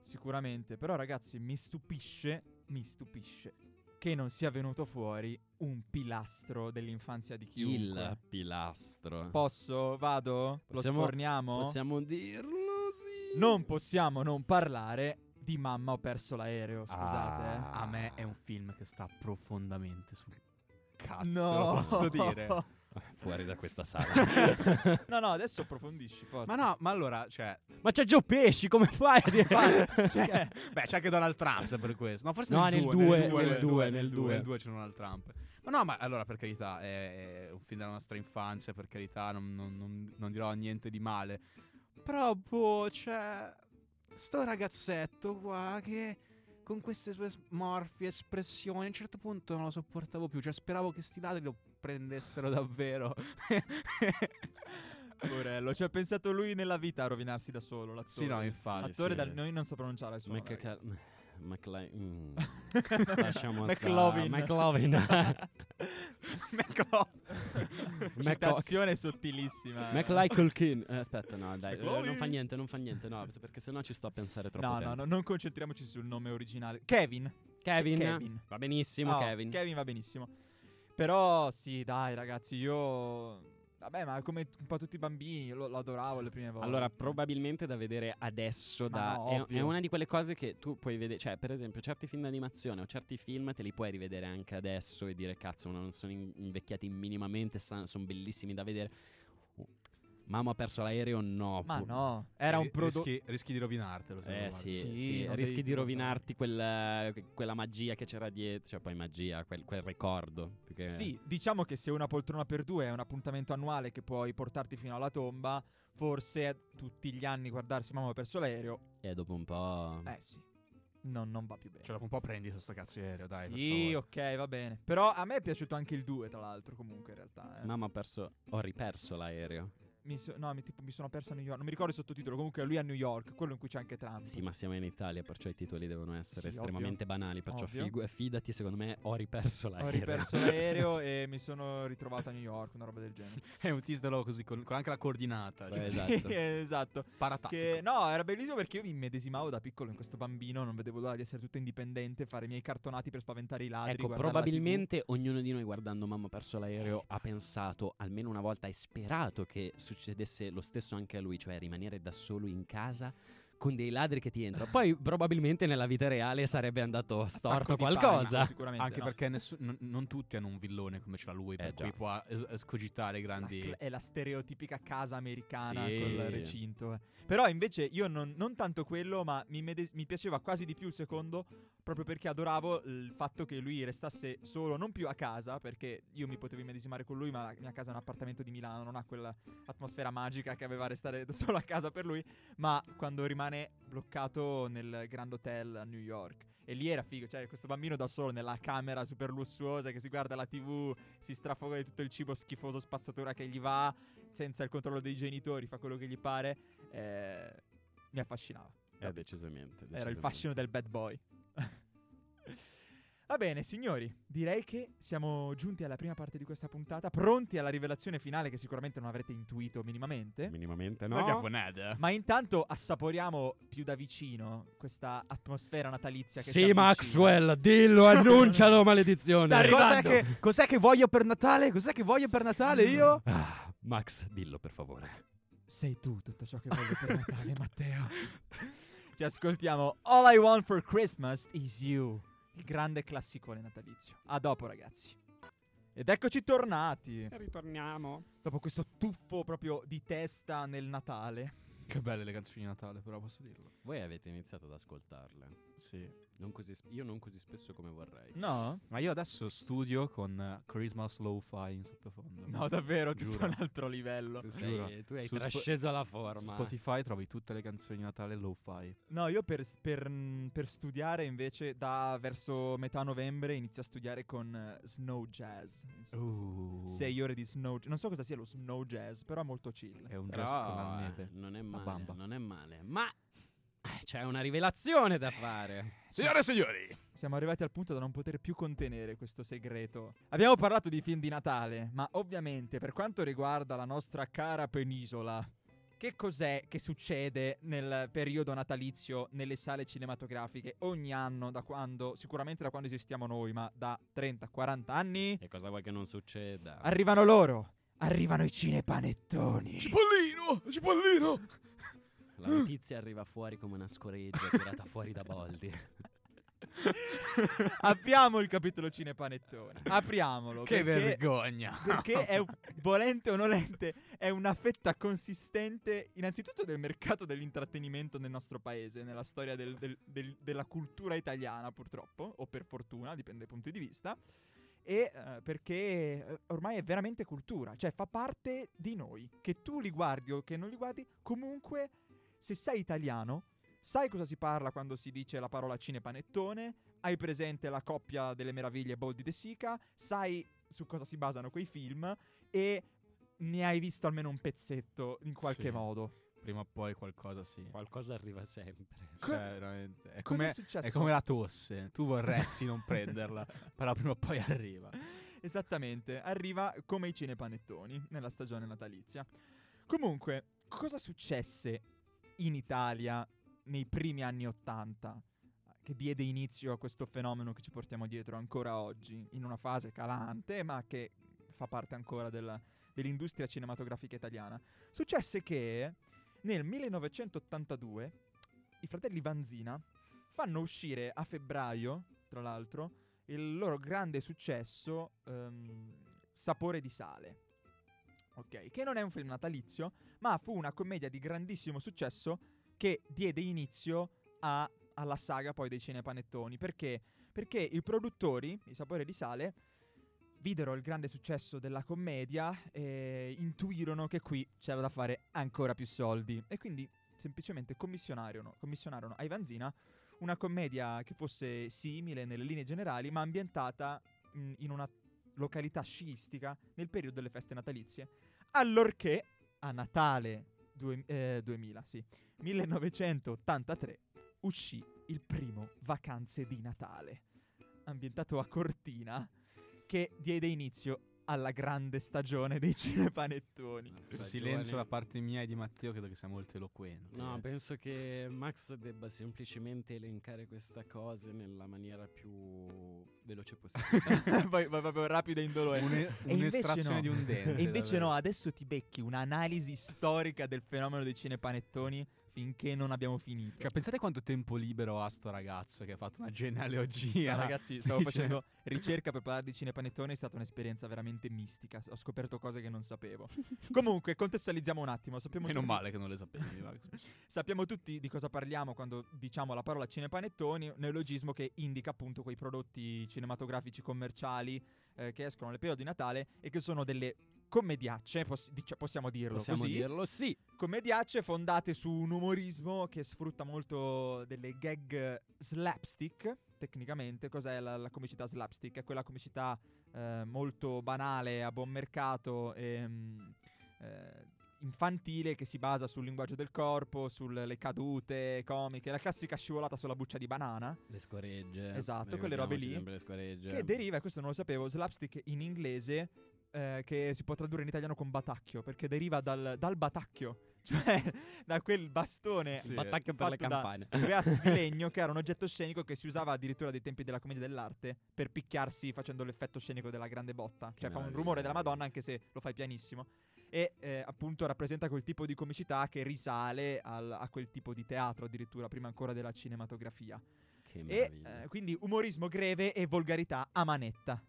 C: sicuramente. Però, ragazzi, mi stupisce, mi stupisce che non sia venuto fuori un pilastro dell'infanzia di chiunque.
B: Il pilastro.
C: Posso? Vado?
B: Possiamo-
C: Lo sforniamo?
B: Possiamo dirlo.
C: Non possiamo non parlare di Mamma ho perso l'aereo, scusate. eh.
B: Ah.
A: A me è un film che sta profondamente sul cazzo,
C: No.
A: lo posso dire.
B: Fuori da questa sala.
C: no, no, adesso approfondisci, forza.
A: Ma no, ma allora, cioè,
B: Ma c'è Joe Pesci, come fai a dire?
C: Cioè,
A: beh, c'è anche Donald Trump se per questo. No, forse
B: No,
A: nel
B: nel
A: 2,
B: due,
A: nel 2,
B: nel
A: nel
B: due,
A: 2,
B: nel
A: nel
B: due.
A: 2, nel 2 c'è Donald Trump. Ma no, ma allora per carità, è, è un film della nostra infanzia, per carità, non, non- non- non dirò niente di male. Però, boh, c'è sto ragazzetto qua che con queste sue morfie espressioni a un certo punto non lo sopportavo più, cioè speravo che sti ladri lo prendessero davvero.
C: Poverello, ci ha pensato lui nella vita a rovinarsi da solo, l'attore.
A: Sì, no, infatti,
C: Attore
A: sì.
C: dal noi non so pronunciare il suo nome,
B: Macla- mm. Lasciamo
C: McLovin.
B: stare. McLovin. Mac-
C: Citazione sottilissima. eh.
B: Macaulay Culkin. Eh, aspetta, no, dai, eh,
A: McLovin.
B: non fa niente, non fa niente, no, perché sennò ci sto a pensare troppo
C: No, no,
B: tempo.
C: no, non concentriamoci sul nome originale. Kevin.
B: Kevin.
C: Kevin.
B: Va benissimo,
C: Oh,
B: Kevin.
C: Kevin va benissimo. Però sì, dai, ragazzi, io Vabbè, ma come un po' tutti i bambini, io lo, lo adoravo le prime volte.
B: Allora, probabilmente da vedere adesso. Da,
C: no,
B: è, è una di quelle cose che tu puoi vedere. Cioè, per esempio, certi film d'animazione o certi film te li puoi rivedere anche adesso e dire, cazzo, non sono in- invecchiati minimamente, sono bellissimi da vedere. Mamma ha perso l'aereo? No.
C: Ma no, era un
A: Ri-
C: prodotto...
A: rischi, rischi di rovinartelo.
B: Eh
A: lo
B: sì.
C: Sì,
B: sì, rischi di rovinarti quel- quella magia che c'era dietro, cioè poi magia, quel, quel ricordo. che-
C: Sì, diciamo che se una poltrona per due è un appuntamento annuale che puoi portarti fino alla tomba, forse tutti gli anni guardarsi Mamma ho perso l'aereo,
B: E dopo un po'...
C: eh sì, non, non va più bene.
A: Cioè, dopo un po' prendi questo cazzo di aereo, dai.
C: sì, ok, va bene. Però a me è piaciuto anche il 2, tra l'altro, comunque in realtà. eh.
B: Mamma ha perso... Ho riperso l'aereo.
C: Mi so- no, mi, tipo, mi sono perso a New York. Non mi ricordo il sottotitolo. Comunque lui è a New York, quello in cui c'è anche Trump.
B: Sì, ma siamo in Italia, perciò i titoli devono essere
C: Sì,
B: estremamente banali. Perciò
C: Ovvio.
B: figu- fidati, secondo me ho riperso l'aereo.
C: Ho riperso l'aereo e mi sono ritrovato a New York, una roba del genere.
A: È un titolo così, con, con anche la coordinata.
B: Beh,
A: cioè,
B: esatto.
C: Sì, esatto.
A: paratattico.
C: Che, no, era bellissimo perché io mi immedesimavo da piccolo in questo bambino, non vedevo l'ora di essere tutto indipendente, fare i miei cartonati per spaventare i ladri.
B: Ecco,
C: guardare la
B: probabilmente ognuno di noi guardando Mamma ha perso l'aereo ha pensato almeno una volta e sperato che succedesse lo stesso anche a lui, cioè rimanere da solo in casa con dei ladri che ti entrano. Poi probabilmente nella vita reale sarebbe andato storto qualcosa.
C: panico, sicuramente
A: Anche
C: no.
A: perché nessu- non, non tutti hanno un villone come ce l'ha lui, per
B: Eh,
A: cui
B: già.
A: può es- escogitare
C: La
A: grandi...
C: cl- è la stereotipica casa americana
A: Sì,
C: col
A: sì.
C: recinto. eh. Però invece io non, non tanto quello, ma mi, medes- mi piaceva quasi di più il secondo, proprio perché adoravo il fatto che lui restasse solo, non più a casa, perché io mi potevo immedesimare con lui, ma la mia casa è un appartamento di Milano, non ha quell'atmosfera magica che aveva restare solo a casa per lui, ma quando rimane bloccato nel Grand Hotel a New York. E lì era figo, cioè questo bambino da solo nella camera super lussuosa che si guarda la tv, si strafoga di tutto il cibo schifoso spazzatura che gli va, senza il controllo dei genitori, fa quello che gli pare. eh, mi affascinava.
B: Eh, decisamente,
C: Era il
B: decisamente.
C: fascino del bad boy. Va bene, signori, direi che siamo giunti alla prima parte di questa puntata, pronti alla rivelazione finale che sicuramente non avrete intuito minimamente.
B: Minimamente no.
A: cafonata.
C: Ma intanto assaporiamo più da vicino questa atmosfera natalizia che
B: Sì. Maxwell, dillo, annuncialo, maledizione.
C: Sta
A: Cos'è
C: arrivando.
A: che, cos'è che voglio per Natale? Cos'è che voglio per Natale io?
B: Ah, Max, dillo per favore.
C: Sei tu tutto ciò che voglio per Natale, Matteo. Ci ascoltiamo All I Want for Christmas is You, il grande classicone natalizio. A dopo, ragazzi. Ed eccoci tornati.
B: Ritorniamo.
C: Dopo questo tuffo proprio di testa nel Natale.
A: Che belle le canzoni di Natale, però posso dirlo.
B: Voi avete iniziato ad ascoltarle.
A: Sì.
B: Non così sp- io non così spesso come vorrei.
C: No?
A: Ma io adesso studio con Christmas Lo-Fi in sottofondo.
C: No, davvero, tu
A: Giuro.
C: sei un altro livello.
B: Tu,
A: Giuro.
B: sei, tu hai
A: Su Spo-
B: trasceso la
A: Su
B: forma.
A: Spotify trovi tutte le canzoni di Natale Lo-Fi.
C: No, io per, per, mm, per studiare invece da verso metà novembre inizio a studiare con eh, Snow Jazz.
A: Uh.
C: Sei ore di Snow Jazz. Non so cosa sia lo Snow Jazz, però è molto chill.
A: È un jazz con la neve.
B: non è male, non è male. Ma c'è una rivelazione da fare.
A: Signore e signori,
C: Siamo arrivati al punto da non poter più contenere questo segreto. Abbiamo parlato di film di Natale, ma ovviamente per quanto riguarda la nostra cara penisola, che cos'è che succede nel periodo natalizio nelle sale cinematografiche ogni anno da quando, sicuramente da quando esistiamo noi, ma da 30-40 anni?
B: E cosa vuoi che non succeda?
C: Arrivano loro, arrivano i cinepanettoni.
A: Cipollino, Cipollino.
B: La notizia arriva fuori come una scoreggia tirata fuori da Boldi.
C: Apriamo il capitolo cinepanettoni. Apriamolo.
A: Che
C: perché-
A: vergogna.
C: Perché è, volente o nolente, è una fetta consistente, innanzitutto del mercato dell'intrattenimento nel nostro paese, nella storia del- del- del- della cultura italiana, purtroppo, o per fortuna, dipende dai punti di vista. E eh, perché eh, ormai è veramente cultura, cioè fa parte di noi. Che tu li guardi o che non li guardi, comunque, se sei italiano, sai cosa si parla quando si dice la parola cinepanettone, hai presente la coppia delle meraviglie Boldi De Sica, sai su cosa si basano quei film e ne hai visto almeno un pezzetto in qualche
A: Sì.
C: modo.
A: Prima o poi qualcosa sì.
B: Qualcosa arriva sempre.
C: Co-
A: Cioè, veramente. È
C: Cosa
A: come,
C: è successo?
A: è come la tosse. Tu vorresti non prenderla, però prima o poi arriva.
C: Esattamente, arriva come i cinepanettoni nella stagione natalizia. Comunque, cosa successe in Italia nei primi anni Ottanta che diede inizio a questo fenomeno che ci portiamo dietro ancora oggi, in una fase calante, ma che fa parte ancora della- dell'industria cinematografica italiana? Successe che nel 1982 i fratelli Vanzina fanno uscire a febbraio, tra l'altro, il loro grande successo ehm, Sapore di sale. Ok, che non è un film natalizio, ma fu una commedia di grandissimo successo che diede inizio a- alla saga poi dei cinepanettoni. Perché? Perché i produttori, i Sapore di sale, videro il grande successo della commedia e intuirono che qui c'era da fare ancora più soldi. E quindi semplicemente commissionarono, commissionarono a Ivanzina una commedia che fosse simile nelle linee generali, ma ambientata in una località sciistica nel periodo delle feste natalizie. Allorché a Natale due- eh, 2000, sì, 1983 uscì il primo Vacanze di Natale, ambientato a Cortina, che diede inizio alla grande stagione dei cinepanettoni.
A: Il
B: stagione-
A: silenzio da parte mia e di Matteo credo che sia molto eloquente.
B: No, penso che Max debba semplicemente elencare questa cosa nella maniera più veloce possibile.
C: poi, proprio rapido e indolente. E invece
A: un'estrazione
C: no.
A: di un dente.
C: E invece
A: davvero.
C: no, adesso ti becchi un'analisi storica del fenomeno dei cinepanettoni finché non abbiamo finito.
A: Cioè, pensate quanto tempo libero ha sto ragazzo che ha fatto una genealogia.
C: Ma ragazzi, stavo
A: Dice-
C: facendo ricerca per parlare di cinepanettoni, è stata un'esperienza veramente mistica. Ho scoperto cose che non sapevo. Comunque, contestualizziamo un attimo. Sappiamo
A: Meno
C: tutti,
A: male che non le sapevi, Max.
C: sappiamo tutti di cosa parliamo quando diciamo la parola cinepanettoni, neologismo che indica appunto quei prodotti cinematografici commerciali eh, che escono nel periodo di Natale e che sono delle commediacce, poss- dicia- possiamo dirlo
B: Possiamo
C: così.
B: dirlo? Sì.
C: commediacce fondate su un umorismo che sfrutta molto delle gag slapstick. Tecnicamente, cos'è la, la comicità slapstick? È quella comicità eh, molto banale, a buon mercato e mm, eh, infantile che si basa sul linguaggio del corpo, sulle cadute comiche, la classica scivolata sulla buccia di banana.
B: Le scoregge.
C: Esatto, quelle robe lì.
B: Le scoregge.
C: Che deriva, questo non lo sapevo, slapstick in inglese, eh, che si può tradurre in italiano con batacchio, perché deriva dal, dal batacchio, cioè da quel bastone
A: Sì,
B: Il battacchio per le campane.
C: due assi di legno che era un oggetto scenico che si usava addirittura dai tempi della commedia dell'arte per picchiarsi facendo l'effetto scenico della grande botta.
B: Che
C: cioè fa un rumore della Madonna anche se lo fai pianissimo. E eh, appunto rappresenta quel tipo di comicità che risale al- a quel tipo di teatro addirittura prima ancora della cinematografia.
B: Che
C: E eh, quindi umorismo greve e volgarità a manetta,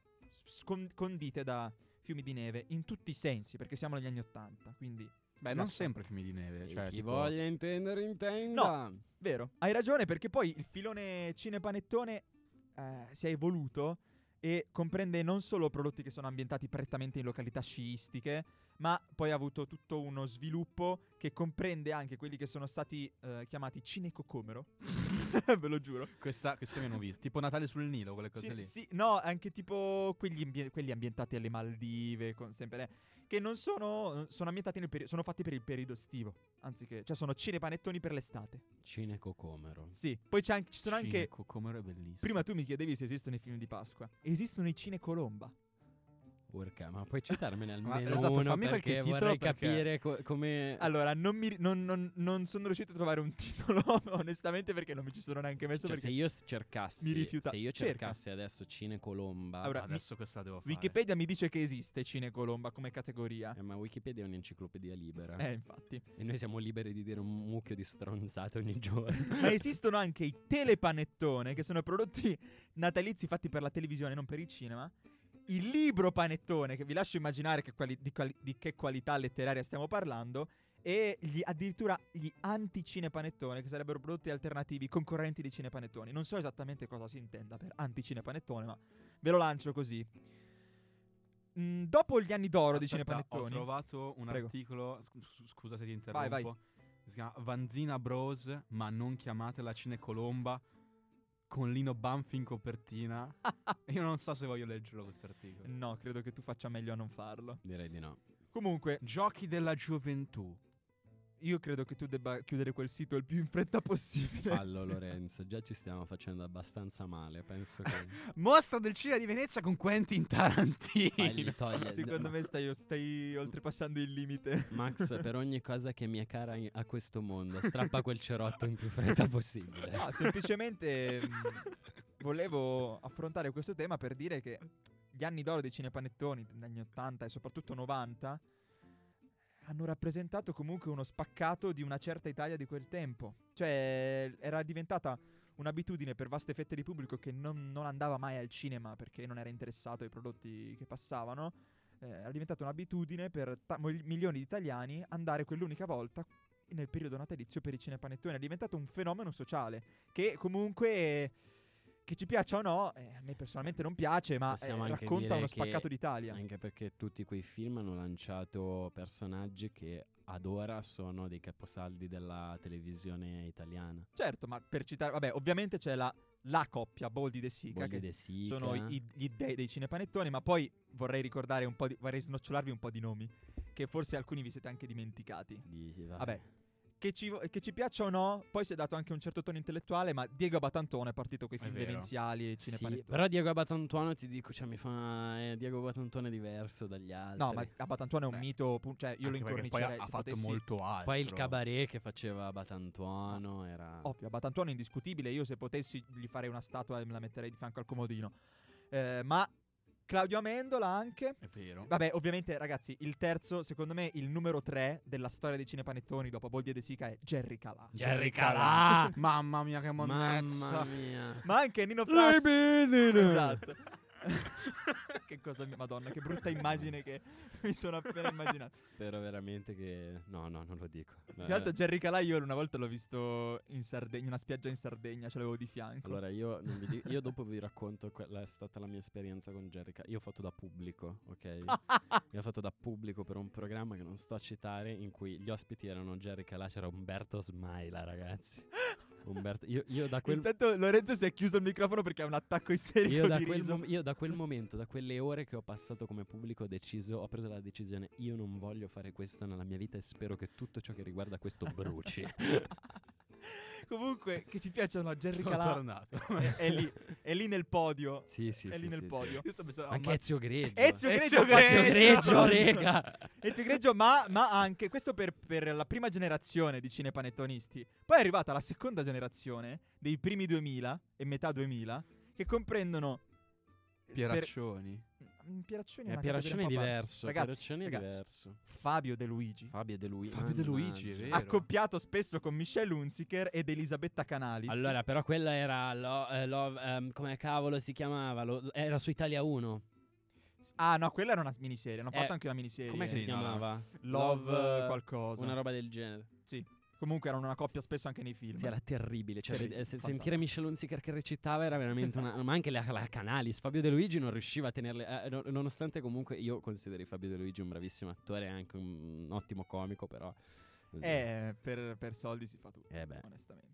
C: scon- condite da fiumi di neve in tutti i sensi, perché siamo negli anni Ottanta, quindi
A: Beh, non sempre film di neve.
B: E
A: Cioè,
B: chi
A: tipo-
B: voglia intendere intenda.
C: Vero, hai ragione perché poi il filone cinepanettone eh, si è evoluto e comprende non solo prodotti che sono ambientati prettamente in località sciistiche, ma poi ha avuto tutto uno sviluppo che comprende anche quelli che sono stati eh, chiamati cinecocomero. Ve lo giuro.
A: Questa, questa mi hanno visto. Tipo Natale sul Nilo, quelle cose
C: Sì,
A: lì.
C: sì, no, anche tipo quegli, ambie- quelli ambientati alle Maldive, con sempre che non sono sono ambientati nel periodo sono fatti per il periodo estivo, anziché cioè sono cinepanettoni per l'estate.
B: Cinecocomero.
C: Sì, poi c'è anche, ci sono anche
A: Cineco, com'era bellissimo.
C: Prima tu mi chiedevi se esistono i film di Pasqua. Esistono i cinecolomba.
B: Urca, ma puoi citarmene
A: Ma
B: almeno
A: esatto,
B: uno perché vorrei
A: perché-
B: capire co- come...
C: Allora, non, mi, non, non- non sono riuscito a trovare un titolo, onestamente, perché non mi ci sono neanche messo.
B: Cioè, se io cercassi
C: mi rifiuta-
B: Se io
C: Cerca.
B: cercassi adesso Cinecolomba
C: Allora,
A: Adesso questa devo fare.
C: Wikipedia mi dice che esiste cinecolomba come categoria.
B: eh, ma Wikipedia è un'enciclopedia libera
C: Eh, infatti.
B: E noi siamo liberi di dire un mucchio di stronzate ogni giorno
C: Ma esistono anche i telepanettone, che sono prodotti natalizi fatti per la televisione, non per il cinema. Il libro panettone, che vi lascio immaginare che quali- di, quali- di che qualità letteraria stiamo parlando. E gli- addirittura gli anti-cinepanettone, che sarebbero prodotti alternativi concorrenti di cinepanettoni. Non so esattamente cosa si intenda per anti-cinepanettone, ma ve lo lancio così. Mm, dopo gli anni d'oro di
A: Aspetta,
C: cinepanettoni.
A: Ho trovato un
C: Prego.
A: articolo. scu- Scusa se ti
C: Vai,
A: interrompo.
C: vai.
A: Si chiama Vanzina Bros. Ma non chiamatela Cinecolomba. Con Lino Banfi in copertina. Io non so se voglio leggerlo questo articolo.
C: No, credo che tu faccia meglio a non farlo.
B: Direi di no
C: Comunque,
A: Giochi della gioventù.
C: Io credo che tu debba chiudere quel sito il più in fretta possibile.
B: Fallo Lorenzo Già ci stiamo facendo abbastanza male Penso che
A: Mostra del cinema di Venezia con Quentin Tarantino.
B: Togliere
C: Secondo me stai, stai oltrepassando il limite.
B: Max per ogni cosa che mi è cara a questo mondo Strappa quel cerotto in più fretta possibile
C: No, semplicemente volevo affrontare questo tema per dire che gli anni d'oro dei cinepanettoni, negli anni 80 e soprattutto 90, hanno rappresentato comunque uno spaccato di una certa Italia di quel tempo. Cioè, era diventata un'abitudine per vaste fette di pubblico che non, non andava mai al cinema perché non era interessato ai prodotti che passavano. Eh, era diventata un'abitudine per ta- milioni di italiani andare quell'unica volta nel periodo natalizio per i cinepanettoni. È diventato un fenomeno sociale che comunque, che ci piaccia o no, eh, a me personalmente non piace, ma eh, racconta uno spaccato d'Italia.
B: Anche perché tutti quei film hanno lanciato personaggi che ad ora sono dei caposaldi della televisione italiana.
C: Certo, ma per citare, vabbè, ovviamente c'è la, la coppia Boldi De Sica,
B: Boldi
C: che
B: De Sica.
C: sono i- gli dei dei cinepanettoni, ma poi vorrei ricordare un po' di, vorrei snocciolarvi un po' di nomi, che forse alcuni vi siete anche dimenticati.
B: di- vai.
C: Vabbè, che ci, che ci piaccia o no, poi si è dato anche un certo tono intellettuale, ma Diego Abatantone è partito con i film
A: vero.
C: demenziali e
B: Sì,
C: cinepanettoni.
B: però Diego Abatantuono ti dico, cioè mi fa eh, Diego Abatantuono è diverso dagli altri.
C: No, ma Abatantuone è un
A: Beh,
C: mito, cioè io lo incornicerei
A: ha, ha fatto
C: potessi-
A: molto altro.
B: Poi il cabaret che faceva Abatantuono era
C: Ovvio, Abatantuono è indiscutibile. Io, se potessi, gli farei una statua e me la metterei di fianco al comodino. Eh, ma Claudio Amendola anche.
A: È vero.
C: Vabbè, ovviamente, ragazzi, il terzo, secondo me, il numero tre della storia dei cinepanettoni dopo Boldi e De Sica è Jerry Calà.
B: Jerry
A: Calà. Mamma mia, che
B: Mamma
A: monnezza.
B: mia.
C: Ma anche Nino Frass.
B: Esatto.
C: che cosa, madonna, che brutta immagine che mi sono appena immaginato.
B: Spero veramente che No, no, non lo dico.
C: Tra l'altro, Jerry Calà, io una volta l'ho visto in Sardegna, in una spiaggia in Sardegna, ce l'avevo di fianco.
B: Allora io, dico- io dopo vi racconto quella è stata la mia esperienza con Jerica. Io ho fatto da pubblico, ok? Io ho fatto da pubblico per un programma che non sto a citare in cui gli ospiti erano Jerica, là c'era Umberto Smaila, ragazzi. Umberto, io, io da quel
C: Intanto Lorenzo si è chiuso il microfono perché ha un attacco isterico
B: io da,
C: di
B: quel
C: riso.
B: mom- io da quel momento, da quelle ore che ho passato come pubblico, ho deciso, ho preso la decisione, io non voglio fare questo nella mia vita e spero che tutto ciò che riguarda questo bruci.
C: Comunque, che ci piacciono Jerry
A: Sono
C: Calà è, è lì, è lì nel podio.
B: sì, sì,
C: è
B: sì,
C: lì nel
B: sì,
C: podio.
A: Io sto pensando,
B: Sì. Anche
A: ma-
B: Ezio Greggio.
C: Ezio Greggio,
B: Ezio
A: Greggio,
B: Greggio, rega.
C: Ezio Greggio, ma, ma anche questo per, per la prima generazione di cinepanettonisti. Poi è arrivata la seconda generazione dei primi 2000 e metà 2000 che comprendono
A: Pieraccioni.
C: Per, Pieraccioni è
B: Eh, Pieraccioni è diverso.
C: Ragazzi,
B: Pieraccioni è
C: ragazzi,
B: diverso.
C: Fabio De Luigi.
B: Fabio De Luigi.
A: Fabio De Luigi, è vero.
C: Accoppiato spesso con Michelle Hunziker ed Elisabetta Canalis.
B: Allora, però quella era lo, eh, Love, ehm, come cavolo si chiamava? Lo- era su Italia 1.
C: Ah, no, quella era una miniserie. Hanno
B: Eh,
C: fatto anche una miniserie.
B: Com'è che
A: Sì,
B: si chiamava?
C: Love,
B: Love,
C: qualcosa.
B: Una roba del genere.
C: Comunque erano una coppia spesso anche nei film.
B: Sì, era terribile. Cioè,
C: Terribile,
B: se- sentire Michel Hunziker che recitava era veramente una. ma anche la, la Canalis. Fabio De Luigi non riusciva a tenerle. eh, no- nonostante comunque io consideri Fabio De Luigi un bravissimo attore e anche un, un ottimo comico, però.
C: Eh, per, per soldi si fa tutto,
B: Eh beh.
C: onestamente.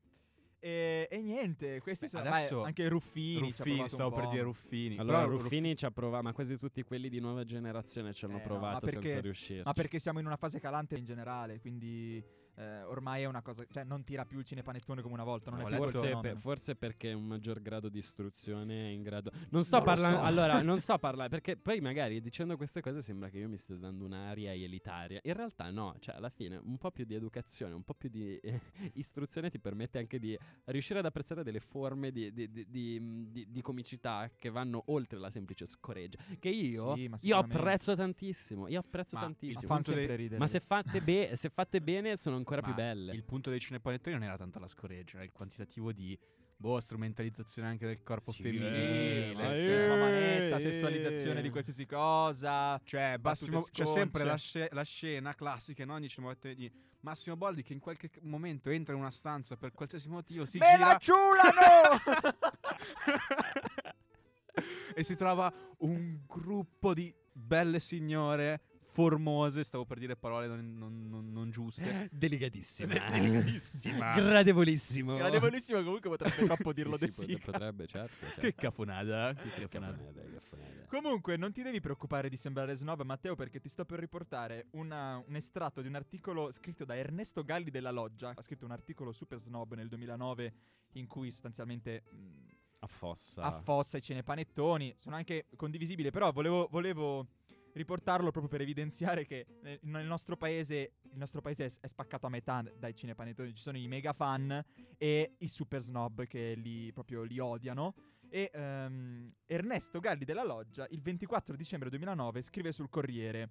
C: E, e niente, questi
A: Beh,
C: sono
A: adesso-
C: anche Ruffini. ci ha
A: Ruffini, stavo per dire Ruffini.
B: Allora,
A: Però
B: Ruffini ci ha provato, ma quasi tutti quelli di nuova generazione ci hanno
C: Eh, no,
B: provato
C: ma perché-
B: senza riuscire.
C: Ma perché siamo in una fase calante in generale, quindi eh, ormai è una cosa. Cioè, non tira più il cinepanettone come una volta. Non
A: No,
C: è più
B: Forse, per- forse perché un maggior grado di istruzione è in grado. Non sto parlando.
C: so.
B: Allora, non sto parlando. Perché poi magari dicendo queste cose sembra che io mi stia dando un'aria elitaria. In realtà, no. Cioè, alla fine, un po' più di educazione, un po' più di eh, istruzione ti permette anche di riuscire ad apprezzare delle forme di, di- di- di- di- di comicità che vanno oltre la semplice scoreggia. Che io,
C: Sì, ma
B: io apprezzo tantissimo. Io apprezzo
A: Ma il
B: tantissimo.
C: Sempre
A: dei-
C: ridere.
B: Ma se fatte, be- se fatte bene sono ancora più
A: Ma
B: belle.
A: Il punto dei cinepanettoni non era tanto la scoreggia, era il quantitativo di boh, strumentalizzazione anche del corpo
B: Sì,
A: femminile.
B: Ma
C: sessismo a manetta,
B: eh,
C: sessualizzazione di qualsiasi cosa.
A: Cioè, Massimo, c'è sempre la, sce- la scena classica in ogni cinepanettone di Massimo Boldi che in qualche momento entra in una stanza per qualsiasi motivo, si
C: Me
A: gira
C: la ciulano!
A: e si trova un gruppo di belle signore formose, stavo per dire parole non, non- non- non giuste.
B: Delicatissima.
A: Delicatissima.
B: Gradevolissimo.
C: Gradevolissimo, comunque potrebbe troppo dirlo
B: Sì, sì, pot- potrebbe, certo. certo.
A: Che cafonata, che cafonata.
B: cafonata.
C: Comunque, non ti devi preoccupare di sembrare snob, Matteo, perché ti sto per riportare una- un estratto di un articolo scritto da Ernesto Galli della Loggia. Ha scritto un articolo super snob nel 2009 in cui sostanzialmente mh,
B: Affossa.
C: affossa i cinepanettoni. Sono anche condivisibili, però volevo, volevo riportarlo proprio per evidenziare che nel, nostro paese il nostro paese è, spaccato a metà dai cinepanettoni. Ci sono i mega fan e i super snob che li, proprio li odiano. E ehm, Ernesto Galli della Loggia il 24 dicembre 2009 scrive sul Corriere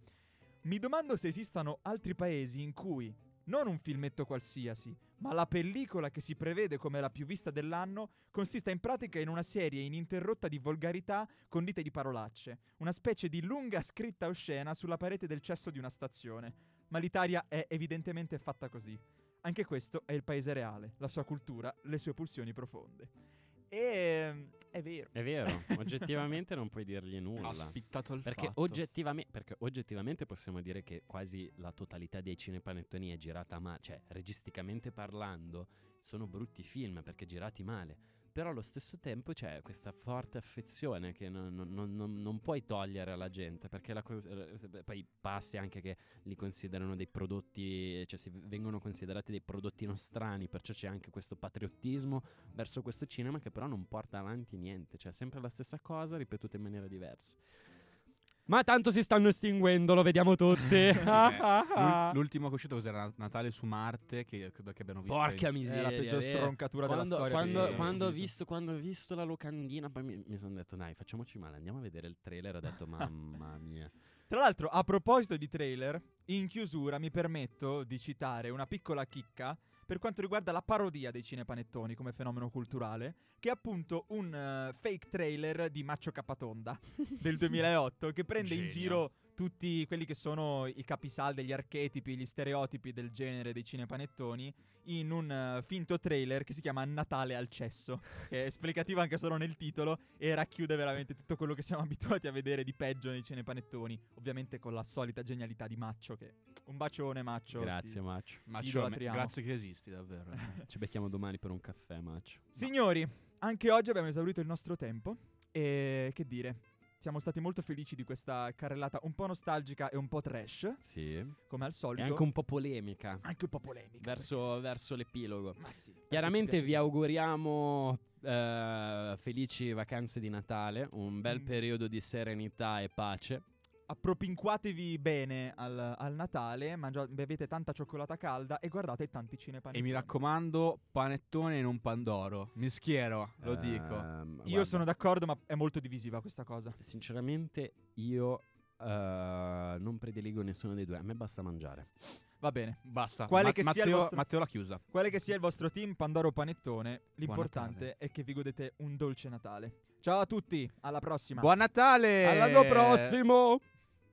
C: Mi domando se esistano altri paesi in cui non un filmetto qualsiasi, ma la pellicola che si prevede come la più vista dell'anno consista in pratica in una serie ininterrotta di volgarità condite di parolacce, una specie di lunga scritta oscena sulla parete del cesso di una stazione. Ma l'Italia è evidentemente fatta così. Anche questo è il paese reale, la sua cultura, le sue pulsioni profonde. E è vero.
B: È vero, oggettivamente non puoi dirgli
A: Ha
B: nulla.
A: spittato il
B: Perché,
A: fatto.
B: oggettivame- perché oggettivamente possiamo dire che quasi la totalità dei cinepanettoni è girata male, cioè registicamente parlando sono brutti film perché girati male. Però allo stesso tempo c'è questa forte affezione che non, non- non- non- puoi togliere alla gente perché la cosa, eh, poi passi anche che li considerano dei prodotti, cioè si vengono considerati dei prodotti nostrani, perciò c'è anche questo patriottismo verso questo cinema che però non porta avanti niente, cioè sempre la stessa cosa ripetuta in maniera diversa. Ma tanto si stanno estinguendo, lo vediamo tutti.
A: Sì, l'ul- L'ultimo che è uscito cos'era? Natale su Marte, che credo che abbiano visto.
B: Porca miseria.
C: È la peggior stroncatura
B: quando,
C: della storia.
B: Quando,
C: è
B: quando ho visto, quando ho visto la locandina, poi mi, mi sono detto, dai, facciamoci male, andiamo a vedere il trailer. Ho detto, mamma mia.
C: Tra l'altro, a proposito di trailer, in chiusura mi permetto di citare una piccola chicca per quanto riguarda la parodia dei cinepanettoni come fenomeno culturale, che è appunto un eh, fake trailer di Maccio Capatonda del 2008 che prende in
A: Genio.
C: giro tutti quelli che sono i capisaldi, gli archetipi, gli stereotipi del genere dei cinepanettoni in un eh, finto trailer che si chiama Natale al cesso, che è esplicativo anche solo nel titolo e racchiude veramente tutto quello che siamo abituati a vedere di peggio nei cinepanettoni, ovviamente con la solita genialità di Maccio che un bacione Maccio.
B: Grazie,
C: ti-
B: Maccio.
A: Ma
C: idolatriamo.
A: grazie che esisti, davvero.
B: Ci becchiamo domani per un caffè, Maccio.
C: Signori, anche oggi abbiamo esaurito il nostro tempo e che dire, siamo stati molto felici di questa carrellata un po' nostalgica e un po' trash,
B: Sì.
C: come al
B: E
C: solito.
B: anche un po' polemica.
C: Anche un po' polemica.
B: Verso, verso l'epilogo.
C: Ma sì,
B: Chiaramente vi auguriamo eh, felici vacanze di Natale, un bel
C: Mm.
B: periodo di serenità e pace.
C: Appropinquatevi bene al, al Natale, mangia- bevete tanta cioccolata calda e guardate tanti
A: E
C: cinepanettoni.
A: mi raccomando, panettone e non pandoro. Mi schiero, lo dico.
B: Ehm,
C: Io
B: guarda,
C: sono d'accordo, ma è molto divisiva questa cosa.
B: Sinceramente, io eh, non prediligo nessuno dei due. A me basta mangiare.
C: Va bene.
A: Basta.
C: Quale che sia il
A: Matteo,
C: vostro-
A: Matteo l'ha chiusa.
C: Quale che sia il vostro team Pandoro Panettone, l'importante è che vi godete un dolce Natale. Ciao a tutti, alla prossima.
A: Buon Natale!
B: All'anno prossimo!